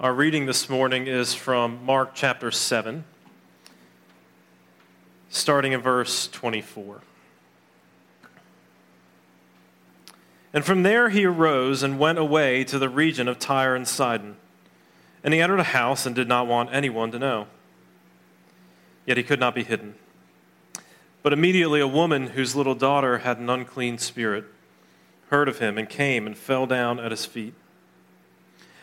Our reading this morning is from Mark chapter 7, starting in verse 24. And from there he arose and went away to the region of Tyre and Sidon. And he entered a house and did not want anyone to know. Yet he could not be hidden. But immediately a woman whose little daughter had an unclean spirit heard of him and came and fell down at his feet.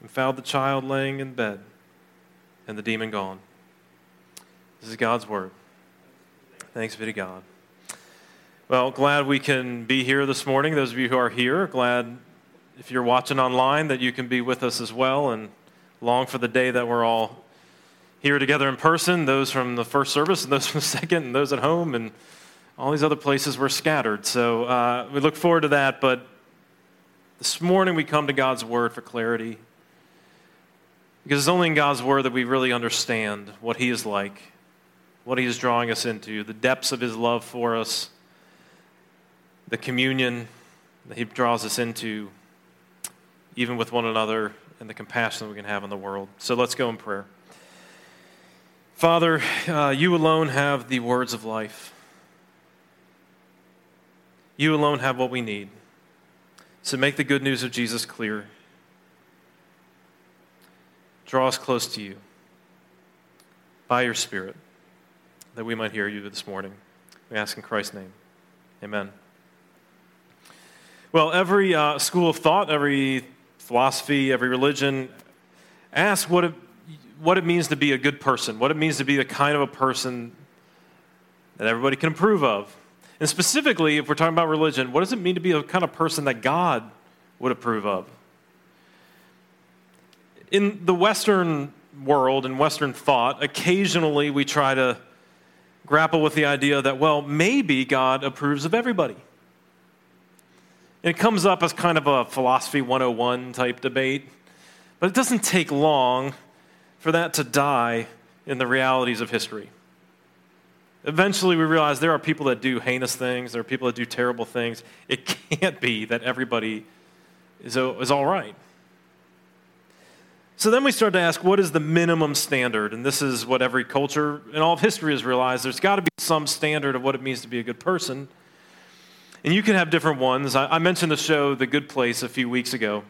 and found the child laying in bed and the demon gone. This is God's word. Thanks be to God. Well, glad we can be here this morning. Those of you who are here, glad if you're watching online that you can be with us as well and long for the day that we're all here together in person, those from the first service and those from the second and those at home and all these other places were scattered. So uh, we look forward to that. But this morning we come to God's Word for clarity. Because it's only in God's Word that we really understand what He is like, what He is drawing us into, the depths of His love for us, the communion that He draws us into, even with one another, and the compassion that we can have in the world. So let's go in prayer. Father, uh, you alone have the words of life. You alone have what we need. So make the good news of Jesus clear. Draw us close to you by your Spirit that we might hear you this morning. We ask in Christ's name. Amen. Well, every uh, school of thought, every philosophy, every religion asks what it, what it means to be a good person, what it means to be the kind of a person that everybody can approve of. And specifically, if we're talking about religion, what does it mean to be the kind of person that God would approve of? In the Western world and Western thought, occasionally we try to grapple with the idea that, well, maybe God approves of everybody. And it comes up as kind of a philosophy 101 type debate, but it doesn't take long for that to die in the realities of history. Eventually, we realize there are people that do heinous things, there are people that do terrible things. It can't be that everybody is, is all right. So then we start to ask what is the minimum standard? And this is what every culture in all of history has realized there's got to be some standard of what it means to be a good person. And you can have different ones. I, I mentioned the show The Good Place a few weeks ago.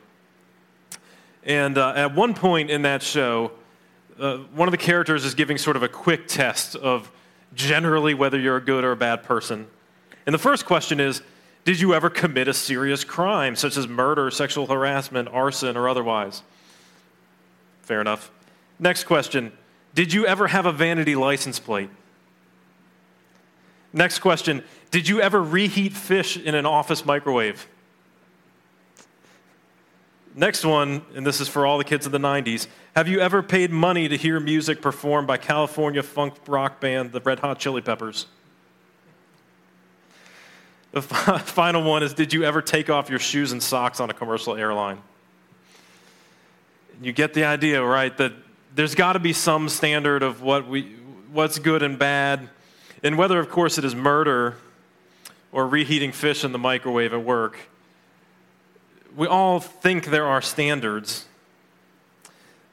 And uh, at one point in that show, uh, one of the characters is giving sort of a quick test of generally whether you're a good or a bad person. And the first question is Did you ever commit a serious crime, such as murder, sexual harassment, arson, or otherwise? Fair enough. Next question Did you ever have a vanity license plate? Next question Did you ever reheat fish in an office microwave? Next one, and this is for all the kids of the 90s. Have you ever paid money to hear music performed by California funk rock band, the Red Hot Chili Peppers? The final one is Did you ever take off your shoes and socks on a commercial airline? You get the idea, right? That there's got to be some standard of what we, what's good and bad. And whether, of course, it is murder or reheating fish in the microwave at work we all think there are standards.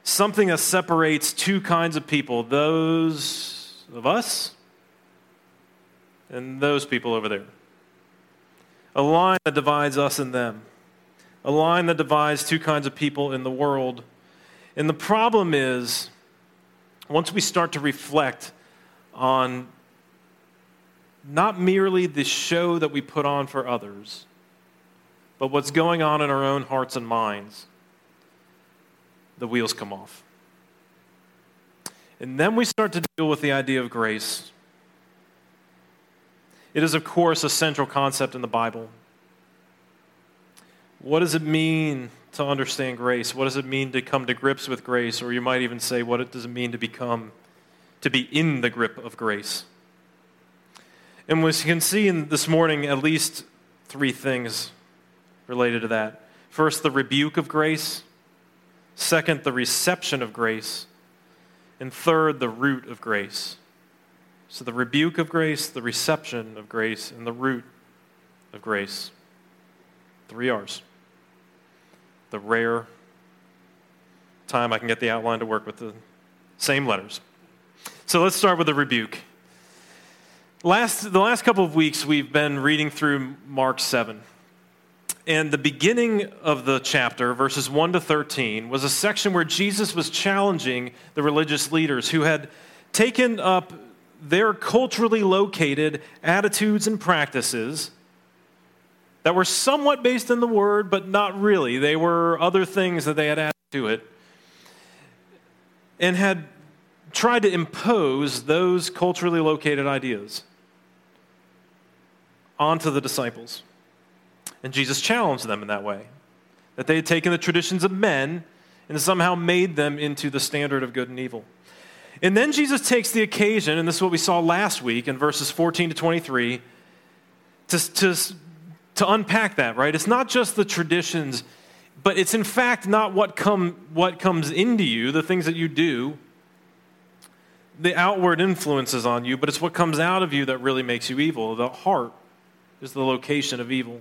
Something that separates two kinds of people those of us and those people over there. A line that divides us and them. A line that divides two kinds of people in the world. And the problem is, once we start to reflect on not merely the show that we put on for others, but what's going on in our own hearts and minds, the wheels come off. And then we start to deal with the idea of grace. It is, of course, a central concept in the Bible. What does it mean to understand grace? What does it mean to come to grips with grace? Or you might even say, what it does it mean to become, to be in the grip of grace? And as you can see in this morning at least three things related to that. First, the rebuke of grace. Second, the reception of grace. And third, the root of grace. So, the rebuke of grace, the reception of grace, and the root of grace. Three R's. The rare time I can get the outline to work with the same letters. So, let's start with the rebuke. Last, the last couple of weeks, we've been reading through Mark 7. And the beginning of the chapter, verses 1 to 13, was a section where Jesus was challenging the religious leaders who had taken up their culturally located attitudes and practices that were somewhat based in the Word, but not really. They were other things that they had added to it, and had tried to impose those culturally located ideas onto the disciples. And Jesus challenged them in that way that they had taken the traditions of men and somehow made them into the standard of good and evil. And then Jesus takes the occasion, and this is what we saw last week in verses 14 to 23, to, to, to unpack that, right? It's not just the traditions, but it's in fact not what, come, what comes into you, the things that you do, the outward influences on you, but it's what comes out of you that really makes you evil. The heart is the location of evil.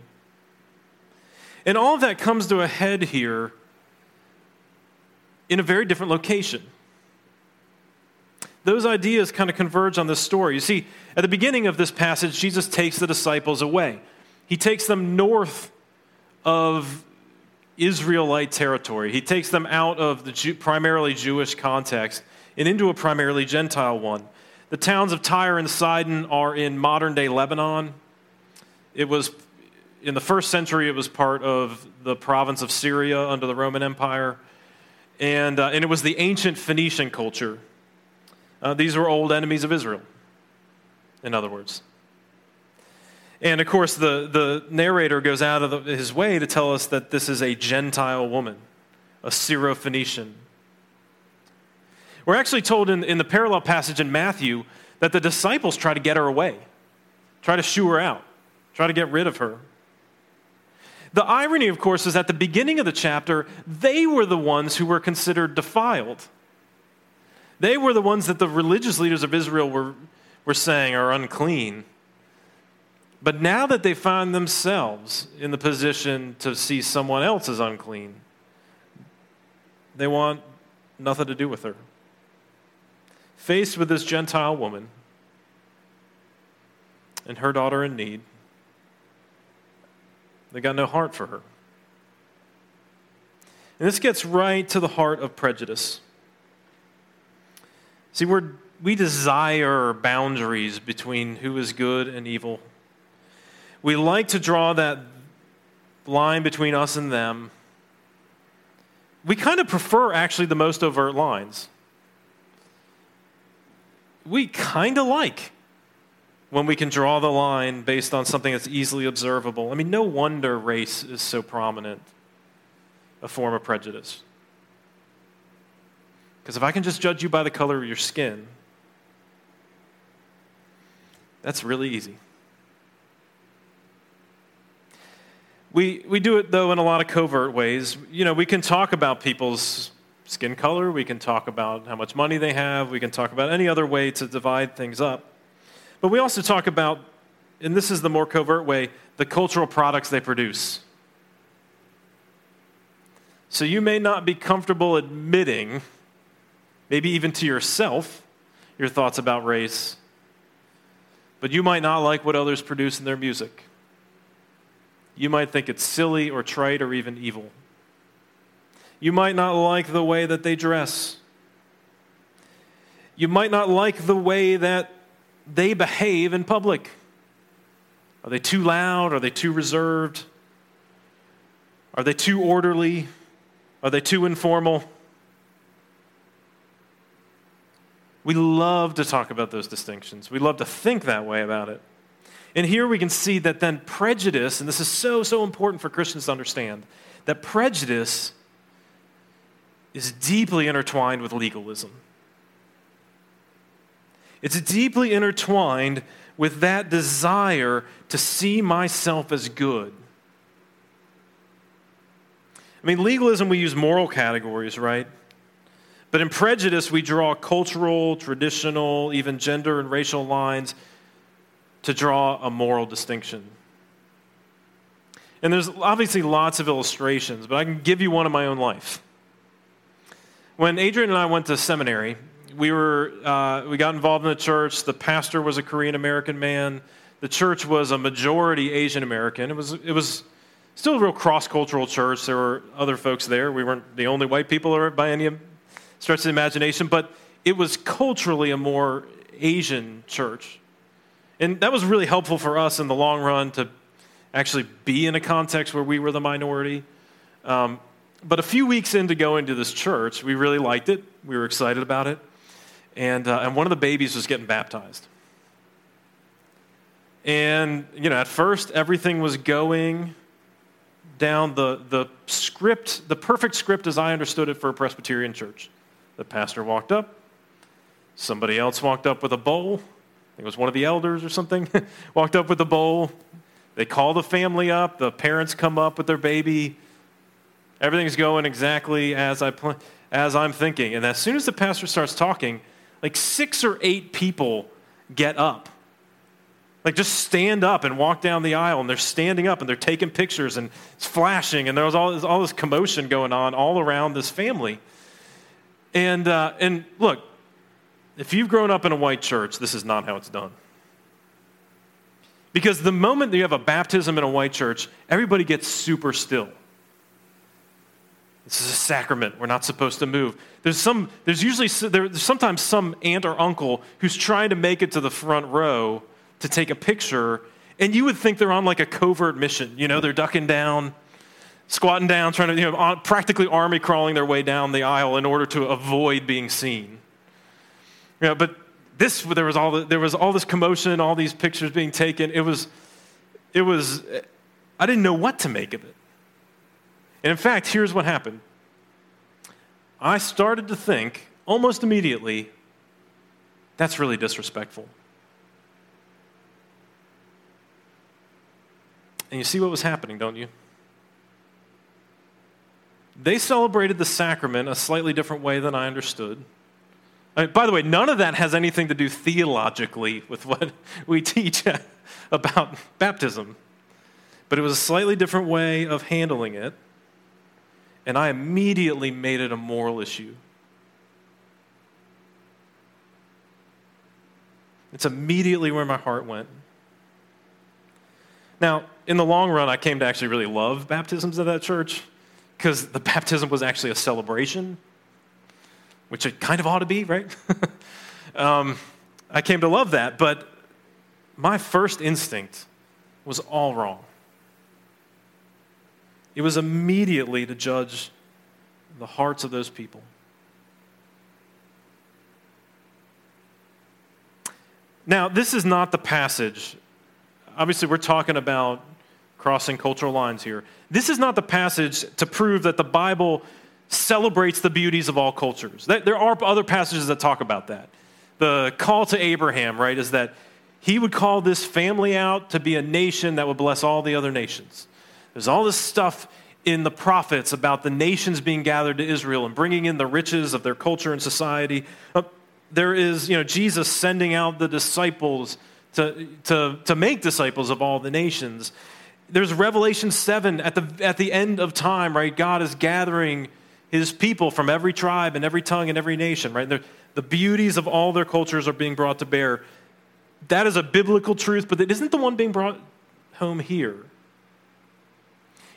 And all of that comes to a head here in a very different location. Those ideas kind of converge on this story. You see, at the beginning of this passage, Jesus takes the disciples away. He takes them north of Israelite territory. He takes them out of the Jew, primarily Jewish context and into a primarily Gentile one. The towns of Tyre and Sidon are in modern day Lebanon. It was, in the first century, it was part of the province of Syria under the Roman Empire. And, uh, and it was the ancient Phoenician culture. Uh, these were old enemies of Israel, in other words. And of course, the, the narrator goes out of the, his way to tell us that this is a Gentile woman, a Syro Phoenician. We're actually told in, in the parallel passage in Matthew that the disciples try to get her away, try to shoo her out try to get rid of her. The irony, of course, is at the beginning of the chapter, they were the ones who were considered defiled. They were the ones that the religious leaders of Israel were, were saying are unclean. But now that they find themselves in the position to see someone else as unclean, they want nothing to do with her. Faced with this Gentile woman and her daughter in need, they got no heart for her. And this gets right to the heart of prejudice. See, we we desire boundaries between who is good and evil. We like to draw that line between us and them. We kind of prefer actually the most overt lines. We kind of like when we can draw the line based on something that's easily observable. I mean, no wonder race is so prominent a form of prejudice. Because if I can just judge you by the color of your skin, that's really easy. We, we do it, though, in a lot of covert ways. You know, we can talk about people's skin color, we can talk about how much money they have, we can talk about any other way to divide things up. But we also talk about, and this is the more covert way, the cultural products they produce. So you may not be comfortable admitting, maybe even to yourself, your thoughts about race, but you might not like what others produce in their music. You might think it's silly or trite or even evil. You might not like the way that they dress. You might not like the way that they behave in public? Are they too loud? Are they too reserved? Are they too orderly? Are they too informal? We love to talk about those distinctions. We love to think that way about it. And here we can see that then prejudice, and this is so, so important for Christians to understand, that prejudice is deeply intertwined with legalism. It's deeply intertwined with that desire to see myself as good. I mean, legalism, we use moral categories, right? But in prejudice, we draw cultural, traditional, even gender and racial lines to draw a moral distinction. And there's obviously lots of illustrations, but I can give you one in my own life. When Adrian and I went to seminary, we, were, uh, we got involved in the church. The pastor was a Korean American man. The church was a majority Asian American. It was, it was still a real cross cultural church. There were other folks there. We weren't the only white people by any stretch of the imagination, but it was culturally a more Asian church. And that was really helpful for us in the long run to actually be in a context where we were the minority. Um, but a few weeks into going to this church, we really liked it. We were excited about it. And, uh, and one of the babies was getting baptized. And, you know, at first, everything was going down the, the script, the perfect script as I understood it for a Presbyterian church. The pastor walked up, somebody else walked up with a bowl. Think it was one of the elders or something, walked up with a bowl. They call the family up, the parents come up with their baby. Everything's going exactly as, I pl- as I'm thinking. And as soon as the pastor starts talking, like six or eight people get up. Like just stand up and walk down the aisle, and they're standing up and they're taking pictures and it's flashing, and there's all this, all this commotion going on all around this family. And, uh, and look, if you've grown up in a white church, this is not how it's done. Because the moment that you have a baptism in a white church, everybody gets super still. This is a sacrament. We're not supposed to move. There's, some, there's usually there's sometimes some aunt or uncle who's trying to make it to the front row to take a picture, and you would think they're on like a covert mission. You know, they're ducking down, squatting down, trying to, you know, practically army crawling their way down the aisle in order to avoid being seen. You know, but this, there was all, the, there was all this commotion, all these pictures being taken. It was, it was, I didn't know what to make of it. And in fact, here's what happened I started to think almost immediately that's really disrespectful. And you see what was happening, don't you? They celebrated the sacrament a slightly different way than I understood. I mean, by the way, none of that has anything to do theologically with what we teach about baptism. But it was a slightly different way of handling it and I immediately made it a moral issue. It's immediately where my heart went. Now, in the long run, I came to actually really love baptisms at that church because the baptism was actually a celebration, which it kind of ought to be, right? um, I came to love that, but my first instinct was all wrong. It was immediately to judge the hearts of those people. Now, this is not the passage. Obviously, we're talking about crossing cultural lines here. This is not the passage to prove that the Bible celebrates the beauties of all cultures. There are other passages that talk about that. The call to Abraham, right, is that he would call this family out to be a nation that would bless all the other nations. There's all this stuff in the prophets about the nations being gathered to Israel and bringing in the riches of their culture and society. Uh, there is, you know, Jesus sending out the disciples to, to, to make disciples of all the nations. There's Revelation 7 at the, at the end of time, right? God is gathering his people from every tribe and every tongue and every nation, right? They're, the beauties of all their cultures are being brought to bear. That is a biblical truth, but it isn't the one being brought home here.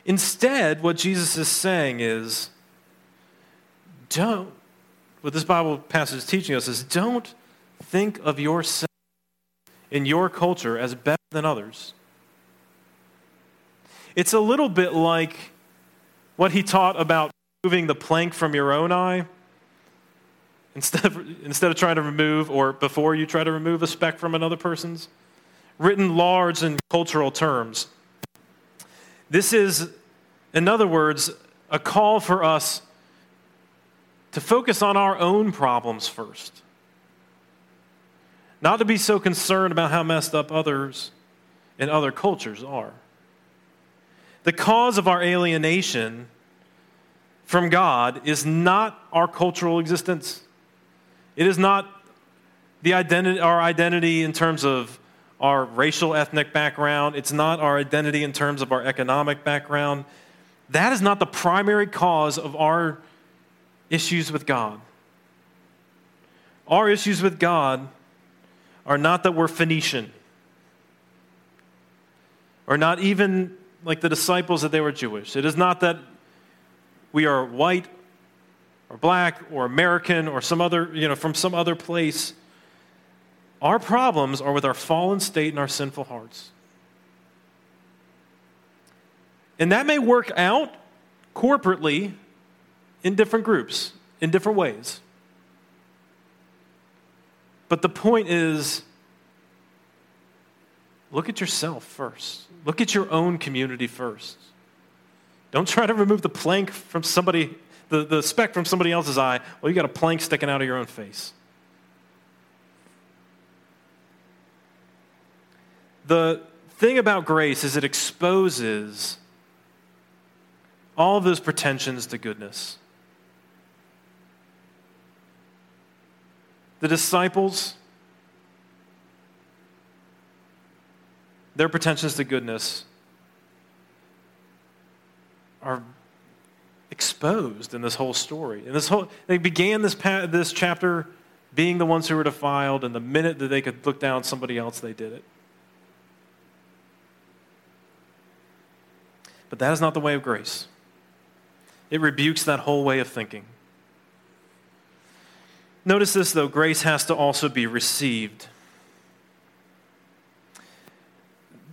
Instead, what Jesus is saying is don't, what this Bible passage is teaching us is don't think of yourself in your culture as better than others. It's a little bit like what he taught about moving the plank from your own eye. Instead of, instead of trying to remove, or before you try to remove a speck from another person's, written large in cultural terms. This is In other words, a call for us to focus on our own problems first. Not to be so concerned about how messed up others and other cultures are. The cause of our alienation from God is not our cultural existence. It is not the our identity in terms of our racial ethnic background. It's not our identity in terms of our economic background. That is not the primary cause of our issues with God. Our issues with God are not that we're Phoenician, or not even like the disciples that they were Jewish. It is not that we are white or black or American or some other, you know, from some other place. Our problems are with our fallen state and our sinful hearts. And that may work out corporately in different groups, in different ways. But the point is look at yourself first. Look at your own community first. Don't try to remove the plank from somebody, the, the speck from somebody else's eye. Well, you got a plank sticking out of your own face. The thing about grace is it exposes all of those pretensions to goodness. The disciples, their pretensions to goodness are exposed in this whole story. And this whole, they began this, this chapter being the ones who were defiled, and the minute that they could look down somebody else, they did it. But that is not the way of grace. It rebukes that whole way of thinking. Notice this, though grace has to also be received.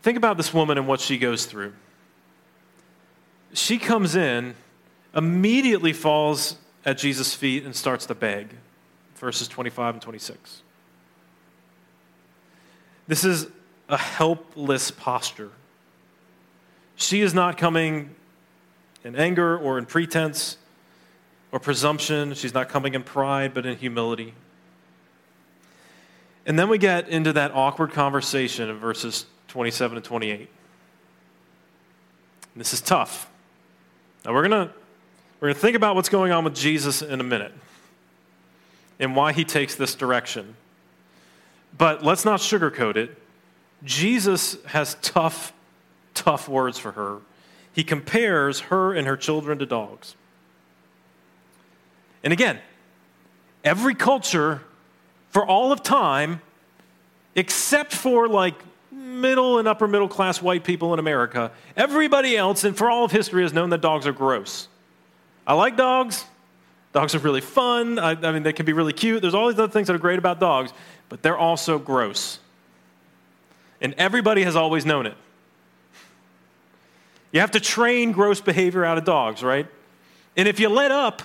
Think about this woman and what she goes through. She comes in, immediately falls at Jesus' feet, and starts to beg. Verses 25 and 26. This is a helpless posture. She is not coming in anger or in pretense or presumption. She's not coming in pride, but in humility. And then we get into that awkward conversation in verses 27 and 28. This is tough. Now we're to we're to think about what's going on with Jesus in a minute and why he takes this direction. But let's not sugarcoat it. Jesus has tough, tough words for her he compares her and her children to dogs. And again, every culture for all of time, except for like middle and upper middle class white people in America, everybody else and for all of history has known that dogs are gross. I like dogs. Dogs are really fun. I, I mean, they can be really cute. There's all these other things that are great about dogs, but they're also gross. And everybody has always known it. You have to train gross behavior out of dogs, right? And if you let up,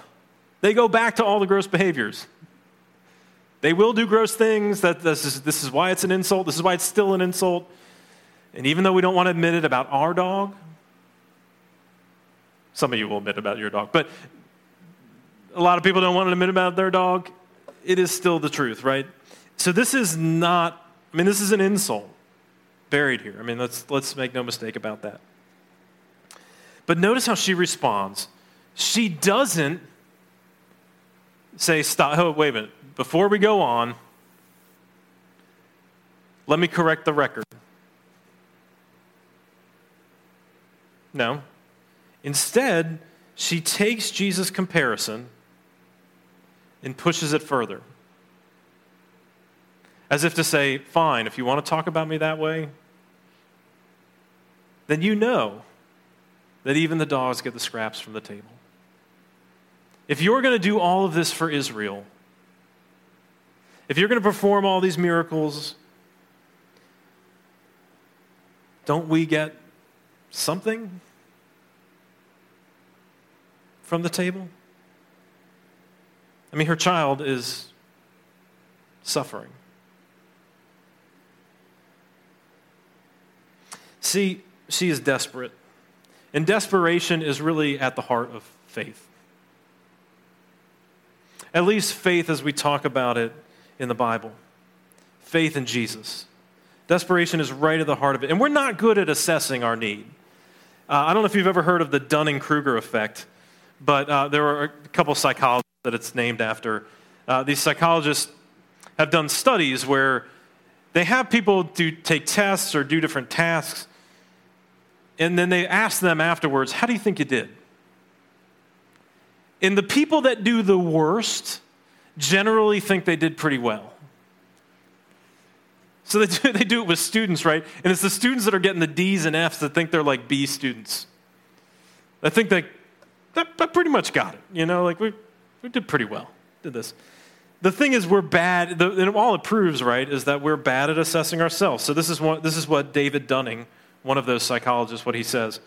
they go back to all the gross behaviors. They will do gross things. That this is, this is why it's an insult. This is why it's still an insult. And even though we don't want to admit it about our dog, some of you will admit about your dog, but a lot of people don't want to admit about their dog. It is still the truth, right? So this is not, I mean, this is an insult buried here. I mean, let's, let's make no mistake about that. But notice how she responds. She doesn't say, Stop, oh, wait a minute. Before we go on, let me correct the record. No. Instead, she takes Jesus' comparison and pushes it further. As if to say, fine, if you want to talk about me that way, then you know that even the dogs get the scraps from the table. If you're going to do all of this for Israel, if you're going to perform all these miracles, don't we get something from the table? I mean, her child is suffering. See, she is desperate. And desperation is really at the heart of faith. At least faith as we talk about it in the Bible. Faith in Jesus. Desperation is right at the heart of it. And we're not good at assessing our need. Uh, I don't know if you've ever heard of the Dunning Kruger effect, but uh, there are a couple psychologists that it's named after. Uh, these psychologists have done studies where they have people do take tests or do different tasks, and then they ask them afterwards, How do you think you did? And the people that do the worst generally think they did pretty well. So they do, they do it with students, right? And it's the students that are getting the D's and F's that think they're like B students. I think they, that, pretty much got it. You know, like we, we did pretty well, did this. The thing is, we're bad, the, and all it proves, right, is that we're bad at assessing ourselves. So this is, what, this is what David Dunning, one of those psychologists, what he says.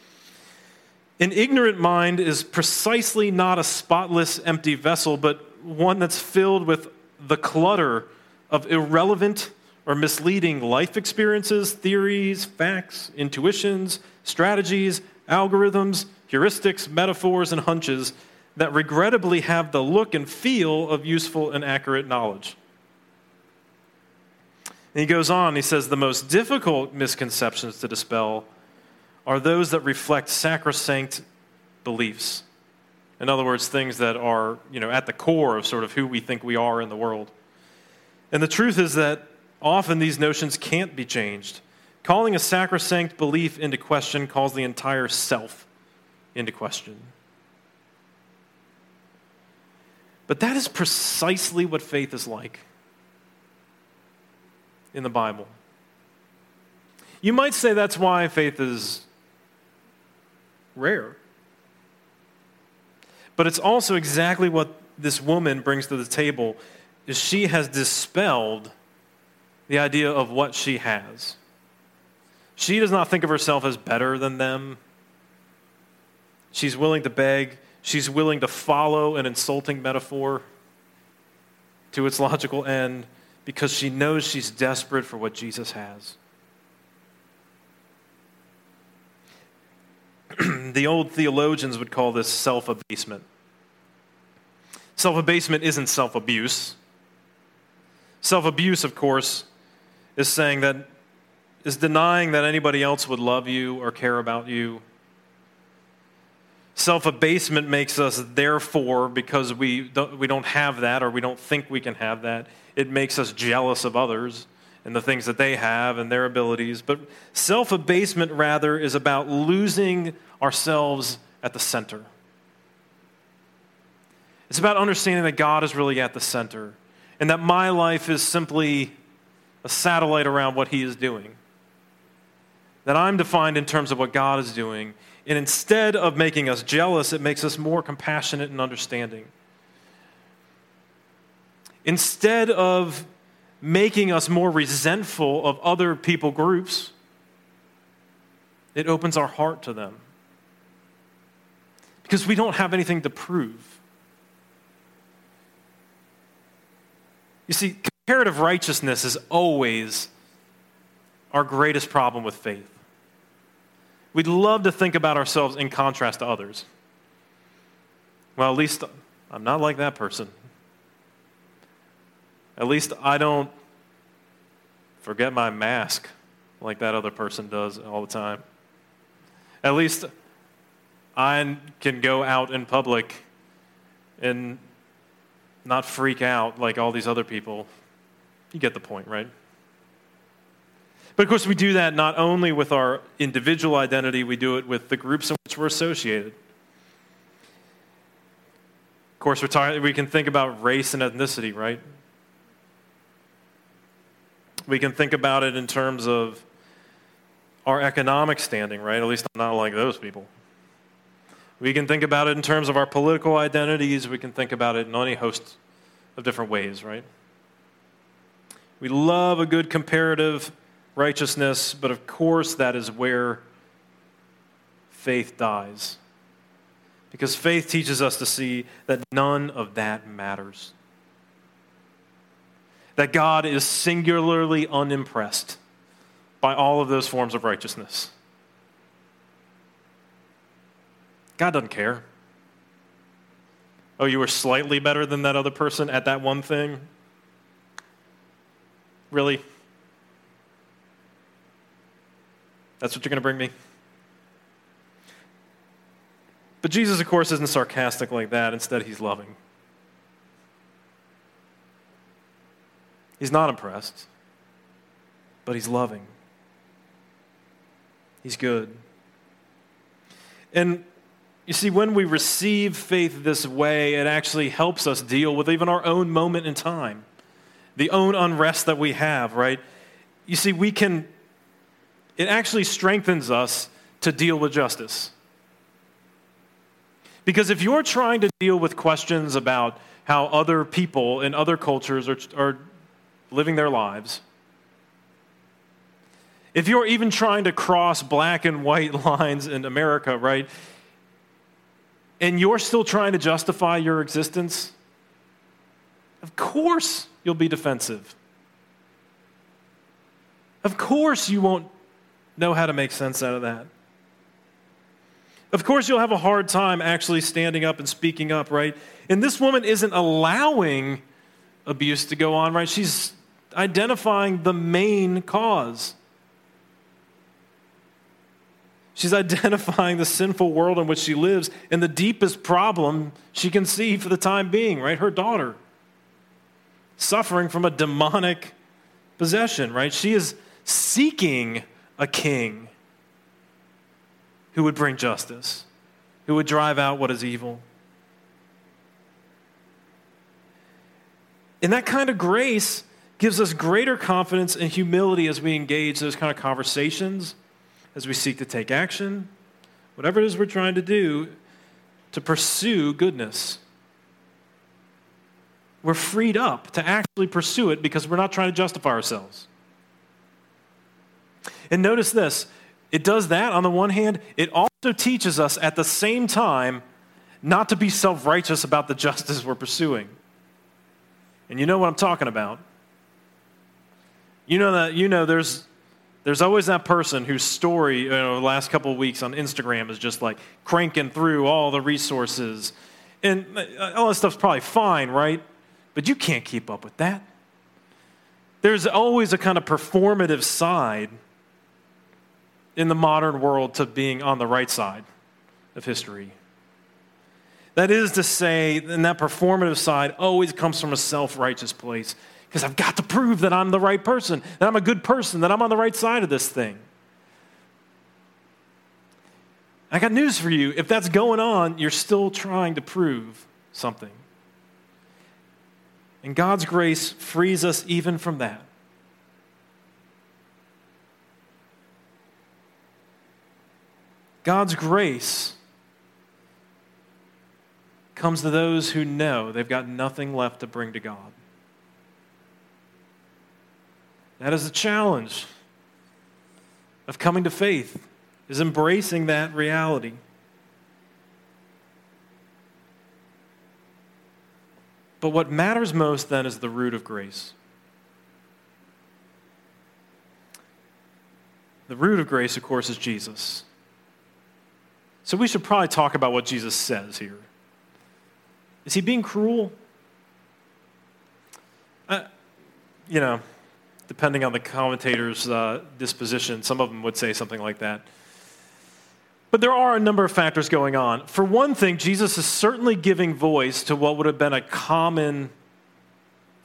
An ignorant mind is precisely not a spotless, empty vessel, but one that's filled with the clutter of irrelevant or misleading life experiences, theories, facts, intuitions, strategies, algorithms, heuristics, metaphors, and hunches that regrettably have the look and feel of useful and accurate knowledge. And he goes on, he says, the most difficult misconceptions to dispel are those that reflect sacrosanct beliefs. In other words, things that are you know, at the core of sort of who we think we are in the world. And the truth is that often these notions can't be changed. Calling a sacrosanct belief into question calls the entire self into question. But that is precisely what faith is like in the Bible. You might say that's why faith is rare. But it's also exactly what this woman brings to the table is she has dispelled the idea of what she has. She does not think of herself as better than them. She's willing to beg. She's willing to follow an insulting metaphor to its logical end because she knows she's desperate for what Jesus has. the old theologians would call this self abasement. Self abasement isn't self abuse. Self abuse, of course, is saying that, is denying that anybody else would love you or care about you. Self abasement makes us, therefore, because we don't, we don't have that or we don't think we can have that, it makes us jealous of others and the things that they have and their abilities. But self abasement, rather, is about losing ourselves at the center. It's about understanding that God is really at the center and that my life is simply a satellite around what He is doing. That I'm defined in terms of what God is doing. And instead of making us jealous, it makes us more compassionate and understanding. Instead of making us more resentful of other people groups, it opens our heart to them. Because we don't have anything to prove. You see, comparative righteousness is always our greatest problem with faith. We'd love to think about ourselves in contrast to others. Well, at least I'm not like that person. At least I don't forget my mask like that other person does all the time. At least I can go out in public and not freak out like all these other people. You get the point, right? But of course, we do that not only with our individual identity, we do it with the groups in which we're associated. Of course, we're talking, we can think about race and ethnicity, right? We can think about it in terms of our economic standing, right? At least I'm not like those people. We can think about it in terms of our political identities. We can think about it in any host of different ways, right? We love a good comparative righteousness, but of course, that is where faith dies. Because faith teaches us to see that none of that matters that God is singularly unimpressed by all of those forms of righteousness. God doesn't care. Oh, you were slightly better than that other person at that one thing? Really? That's what you're going to bring me? But Jesus, of course, isn't sarcastic like that. Instead, he's loving. He's not impressed, but he's loving. He's good. And you see, when we receive faith this way, it actually helps us deal with even our own moment in time, the own unrest that we have, right? You see, we can, it actually strengthens us to deal with justice. Because if you're trying to deal with questions about how other people in other cultures are, are living their lives, if you're even trying to cross black and white lines in America, right, and you're still trying to justify your existence, of course you'll be defensive. Of course you won't know how to make sense out of that. Of course, you'll have a hard time actually standing up and speaking up, right? And this woman isn't allowing abuse to go on, right? She's identifying the main cause. She's identifying the sinful world in which she lives and the deepest problem she can see for the time being, right? Her daughter suffering from a demonic possession, right? She is seeking a king who would bring justice, who would drive out what is evil. And that kind of grace gives us greater confidence and humility as we engage those kind of conversations as we seek to take action, whatever it is we're trying to do to pursue goodness. We're freed up to actually pursue it because we're not trying to justify ourselves. And notice this it does that on the one hand, it also teaches us at the same time not to be self righteous about the justice we're pursuing. And you know what I'm talking about. You know that you know there's there's always that person whose story, you know, the last couple of weeks on Instagram is just like cranking through all the resources. And uh, all that stuff's probably fine, right? But you can't keep up with that. There's always a kind of performative side in the modern world to being on the right side of history. That is to say, and that performative side always comes from a self righteous place because I've got to prove that I'm the right person, that I'm a good person, that I'm on the right side of this thing. I got news for you. If that's going on, you're still trying to prove something. And God's grace frees us even from that. God's grace comes to those who know they've got nothing left to bring to God. That is the challenge of coming to faith, is embracing that reality. But what matters most then is the root of grace. The root of grace, of course, is Jesus. So we should probably talk about what Jesus says here. Is he being cruel? Uh, you know, depending on the commentator's uh, disposition, some of them would say something like that. But there are a number of factors going on. For one thing, Jesus is certainly giving voice to what would have been a common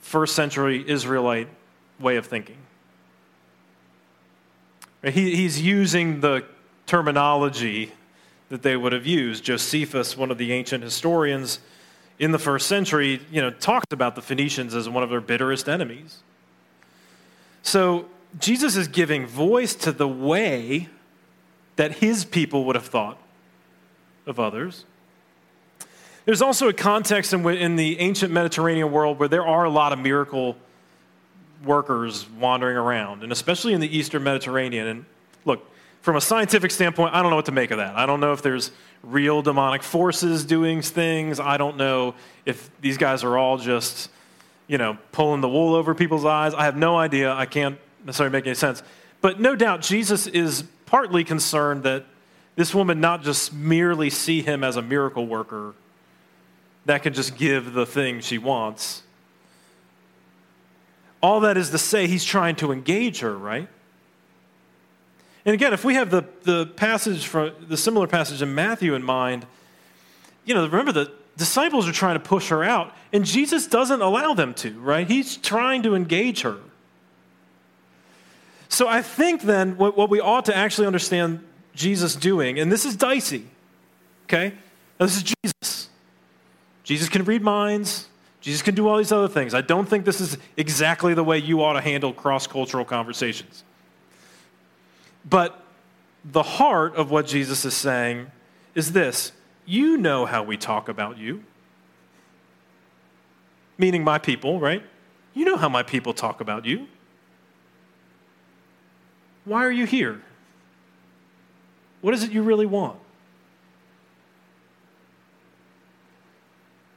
first century Israelite way of thinking. He, he's using the terminology that they would have used. Josephus, one of the ancient historians in the first century, you know, talked about the Phoenicians as one of their bitterest enemies. So Jesus is giving voice to the way that his people would have thought of others. There's also a context in, in the ancient Mediterranean world where there are a lot of miracle workers wandering around, and especially in the Eastern Mediterranean. And look, from a scientific standpoint, I don't know what to make of that. I don't know if there's real demonic forces doing things. I don't know if these guys are all just you know, pulling the wool over people's eyes. I have no idea. I can't necessarily make any sense. But no doubt, Jesus is partly concerned that this woman not just merely see him as a miracle worker that can just give the thing she wants. All that is to say, he's trying to engage her, right? And again, if we have the, the passage from the similar passage in Matthew in mind, you know, remember the disciples are trying to push her out, and Jesus doesn't allow them to, right? He's trying to engage her. So I think then what, what we ought to actually understand Jesus doing, and this is dicey, okay? This is Jesus. Jesus can read minds. Jesus can do all these other things. I don't think this is exactly the way you ought to handle cross cultural conversations. But the heart of what Jesus is saying is this You know how we talk about you. Meaning my people, right? You know how my people talk about you. Why are you here? What is it you really want?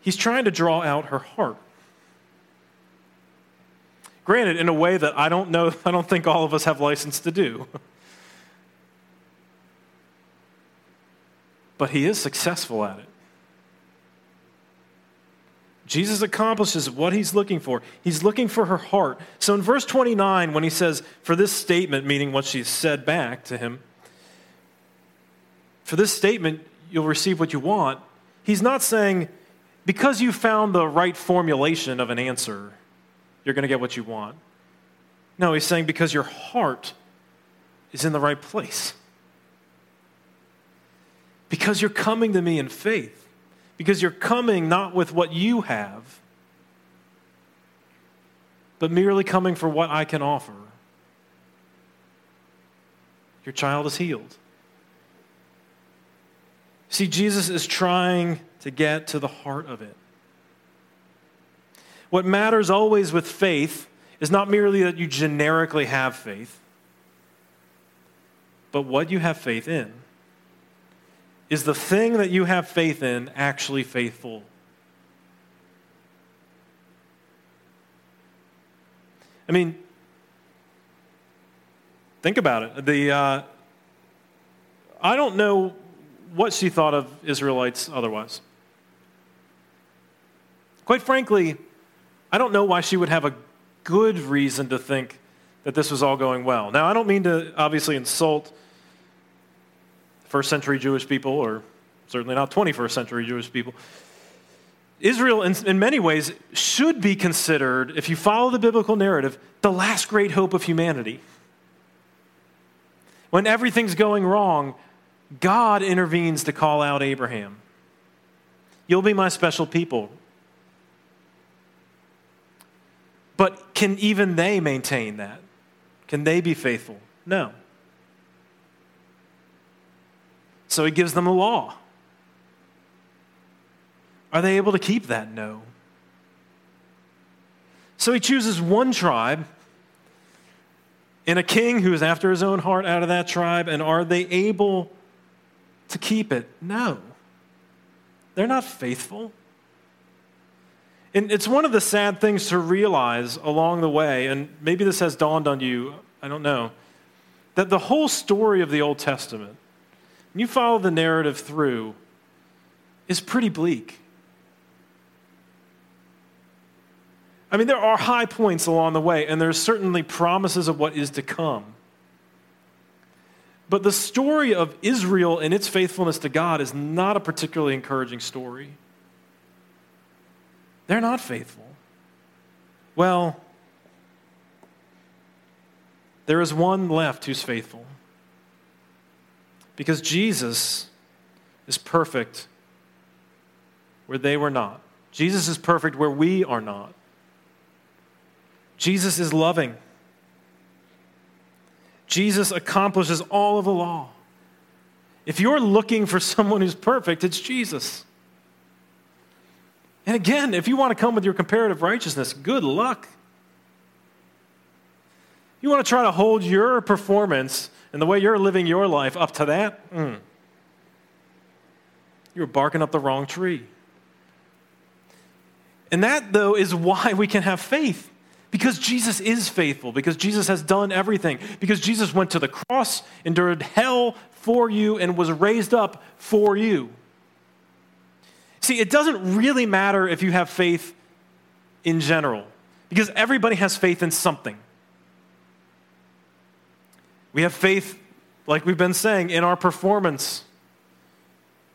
He's trying to draw out her heart. Granted, in a way that I don't know, I don't think all of us have license to do. But he is successful at it. Jesus accomplishes what he's looking for. He's looking for her heart. So in verse 29, when he says, for this statement, meaning what she said back to him, for this statement, you'll receive what you want, he's not saying, because you found the right formulation of an answer, you're going to get what you want. No, he's saying, because your heart is in the right place. Because you're coming to me in faith. Because you're coming not with what you have, but merely coming for what I can offer. Your child is healed. See, Jesus is trying to get to the heart of it. What matters always with faith is not merely that you generically have faith, but what you have faith in. Is the thing that you have faith in actually faithful? I mean, think about it. The, uh, I don't know what she thought of Israelites otherwise. Quite frankly, I don't know why she would have a good reason to think that this was all going well. Now, I don't mean to obviously insult first century Jewish people, or certainly not 21st century Jewish people. Israel, in, in, many ways, should be considered, if you follow the biblical narrative, the last great hope of humanity. When everything's going wrong, God intervenes to call out Abraham. You'll be my special people. But can even they maintain that? Can they be faithful? No. So he gives them a law. Are they able to keep that? No. So he chooses one tribe and a king who is after his own heart out of that tribe. And are they able to keep it. No. They're not faithful. And it's one of the sad things to realize along the way, and maybe this has dawned on you, I don't know, that the whole story of the Old Testament, when you follow the narrative through, is pretty bleak. I mean, there are high points along the way, and there's certainly promises of what is to come. But the story of Israel and its faithfulness to God is not a particularly encouraging story. They're not faithful. Well, there is one left who's faithful. Because Jesus is perfect where they were not. Jesus is perfect where we are not. Jesus is loving Jesus accomplishes all of the law. If you're looking for someone who's perfect, it's Jesus. And again, if you want to come with your comparative righteousness, good luck. You want to try to hold your performance and the way you're living your life up to that? Mm. You're barking up the wrong tree. And that, though, is why we can have faith. Because Jesus is faithful, because Jesus has done everything, because Jesus went to the cross, endured hell for you and was raised up for you. See, it doesn't really matter if you have faith in general, because everybody has faith in something. We have faith, like we've been saying, in our performance,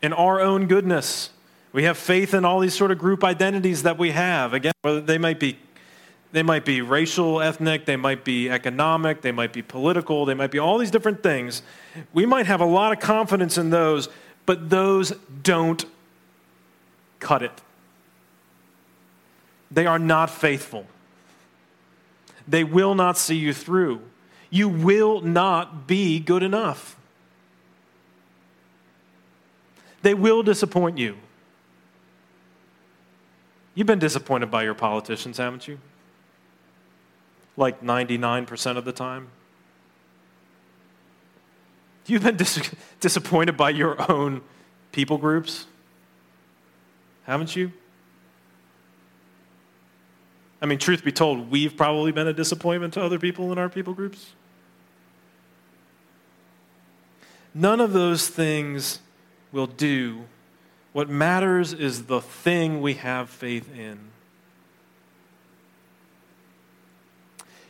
in our own goodness. We have faith in all these sort of group identities that we have. Again, whether they might be they might be racial, ethnic, they might be economic, they might be political, they might be all these different things. We might have a lot of confidence in those, but those don't cut it. They are not faithful. They will not see you through. You will not be good enough. They will disappoint you. You've been disappointed by your politicians, haven't you? Like 99% of the time. You've been dis- disappointed by your own people groups, haven't you? I mean, truth be told, we've probably been a disappointment to other people in our people groups. None of those things will do. What matters is the thing we have faith in.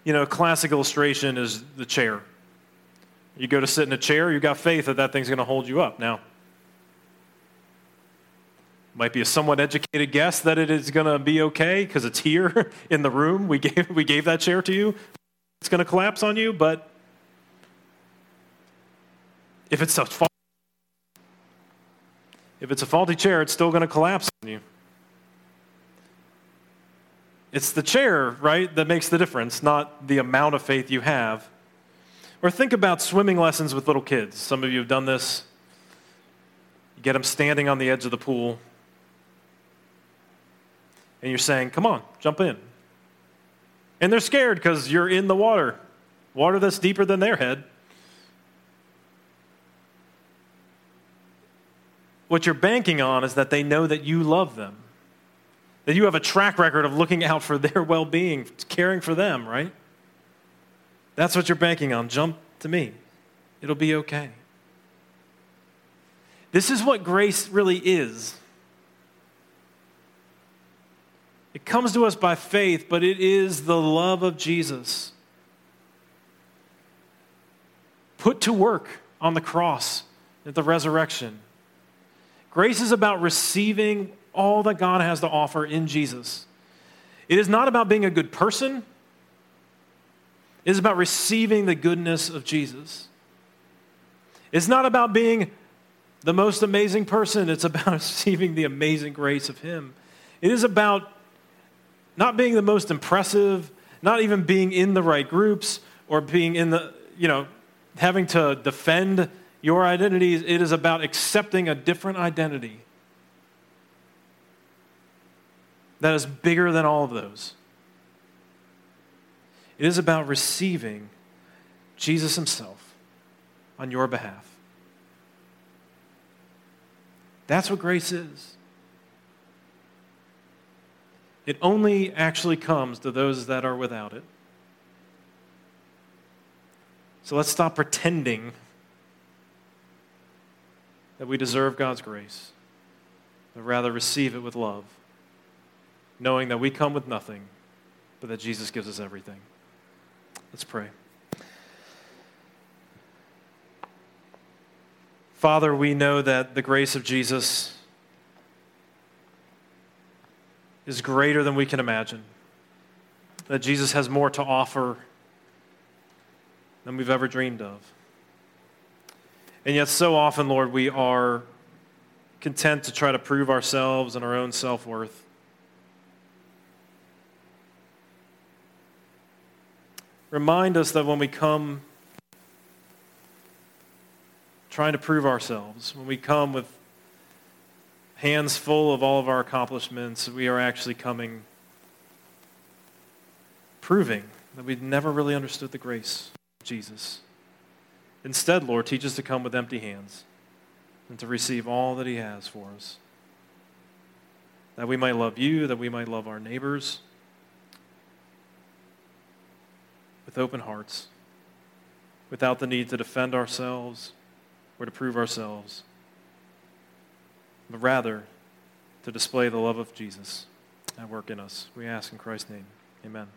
You know, a classic illustration is the chair. You go to sit in a chair, you've got faith that that thing's going to hold you up. Now, might be a somewhat educated guess that it is going to be okay because it's here in the room. We gave, we gave that chair to you. It's going to collapse on you, but if it's a faulty, if it's a faulty chair, it's still going to collapse on you. It's the chair, right, that makes the difference, not the amount of faith you have. Or think about swimming lessons with little kids. Some of you have done this. You get them standing on the edge of the pool and you're saying, Come on, jump in. And they're scared because you're in the water, water that's deeper than their head. What you're banking on is that they know that you love them, that you have a track record of looking out for their well being, caring for them, right? That's what you're banking on. Jump to me, it'll be okay. This is what grace really is. It comes to us by faith, but it is the love of Jesus put to work on the cross at the resurrection. Grace is about receiving all that God has to offer in Jesus. It is not about being a good person, it is about receiving the goodness of Jesus. It's not about being the most amazing person, it's about receiving the amazing grace of Him. It is about not being the most impressive, not even being in the right groups or being in the, you know, having to defend your identities. It is about accepting a different identity that is bigger than all of those. It is about receiving Jesus Himself on your behalf. That's what grace is. It only actually comes to those that are without it. So let's stop pretending that we deserve God's grace, but rather receive it with love, knowing that we come with nothing, but that Jesus gives us everything. Let's pray. Father, we know that the grace of Jesus is greater than we can imagine. That Jesus has more to offer than we've ever dreamed of. And yet, so often, Lord, we are content to try to prove ourselves and our own self worth. Remind us that when we come trying to prove ourselves, when we come with hands full of all of our accomplishments, we are actually coming proving that we've never really understood the grace of Jesus. Instead, Lord, teach us to come with empty hands and to receive all that He has for us. That we might love you, that we might love our neighbors with open hearts, without the need to defend ourselves or to prove ourselves, but rather to display the love of Jesus at work in us. We ask in Christ's name. Amen.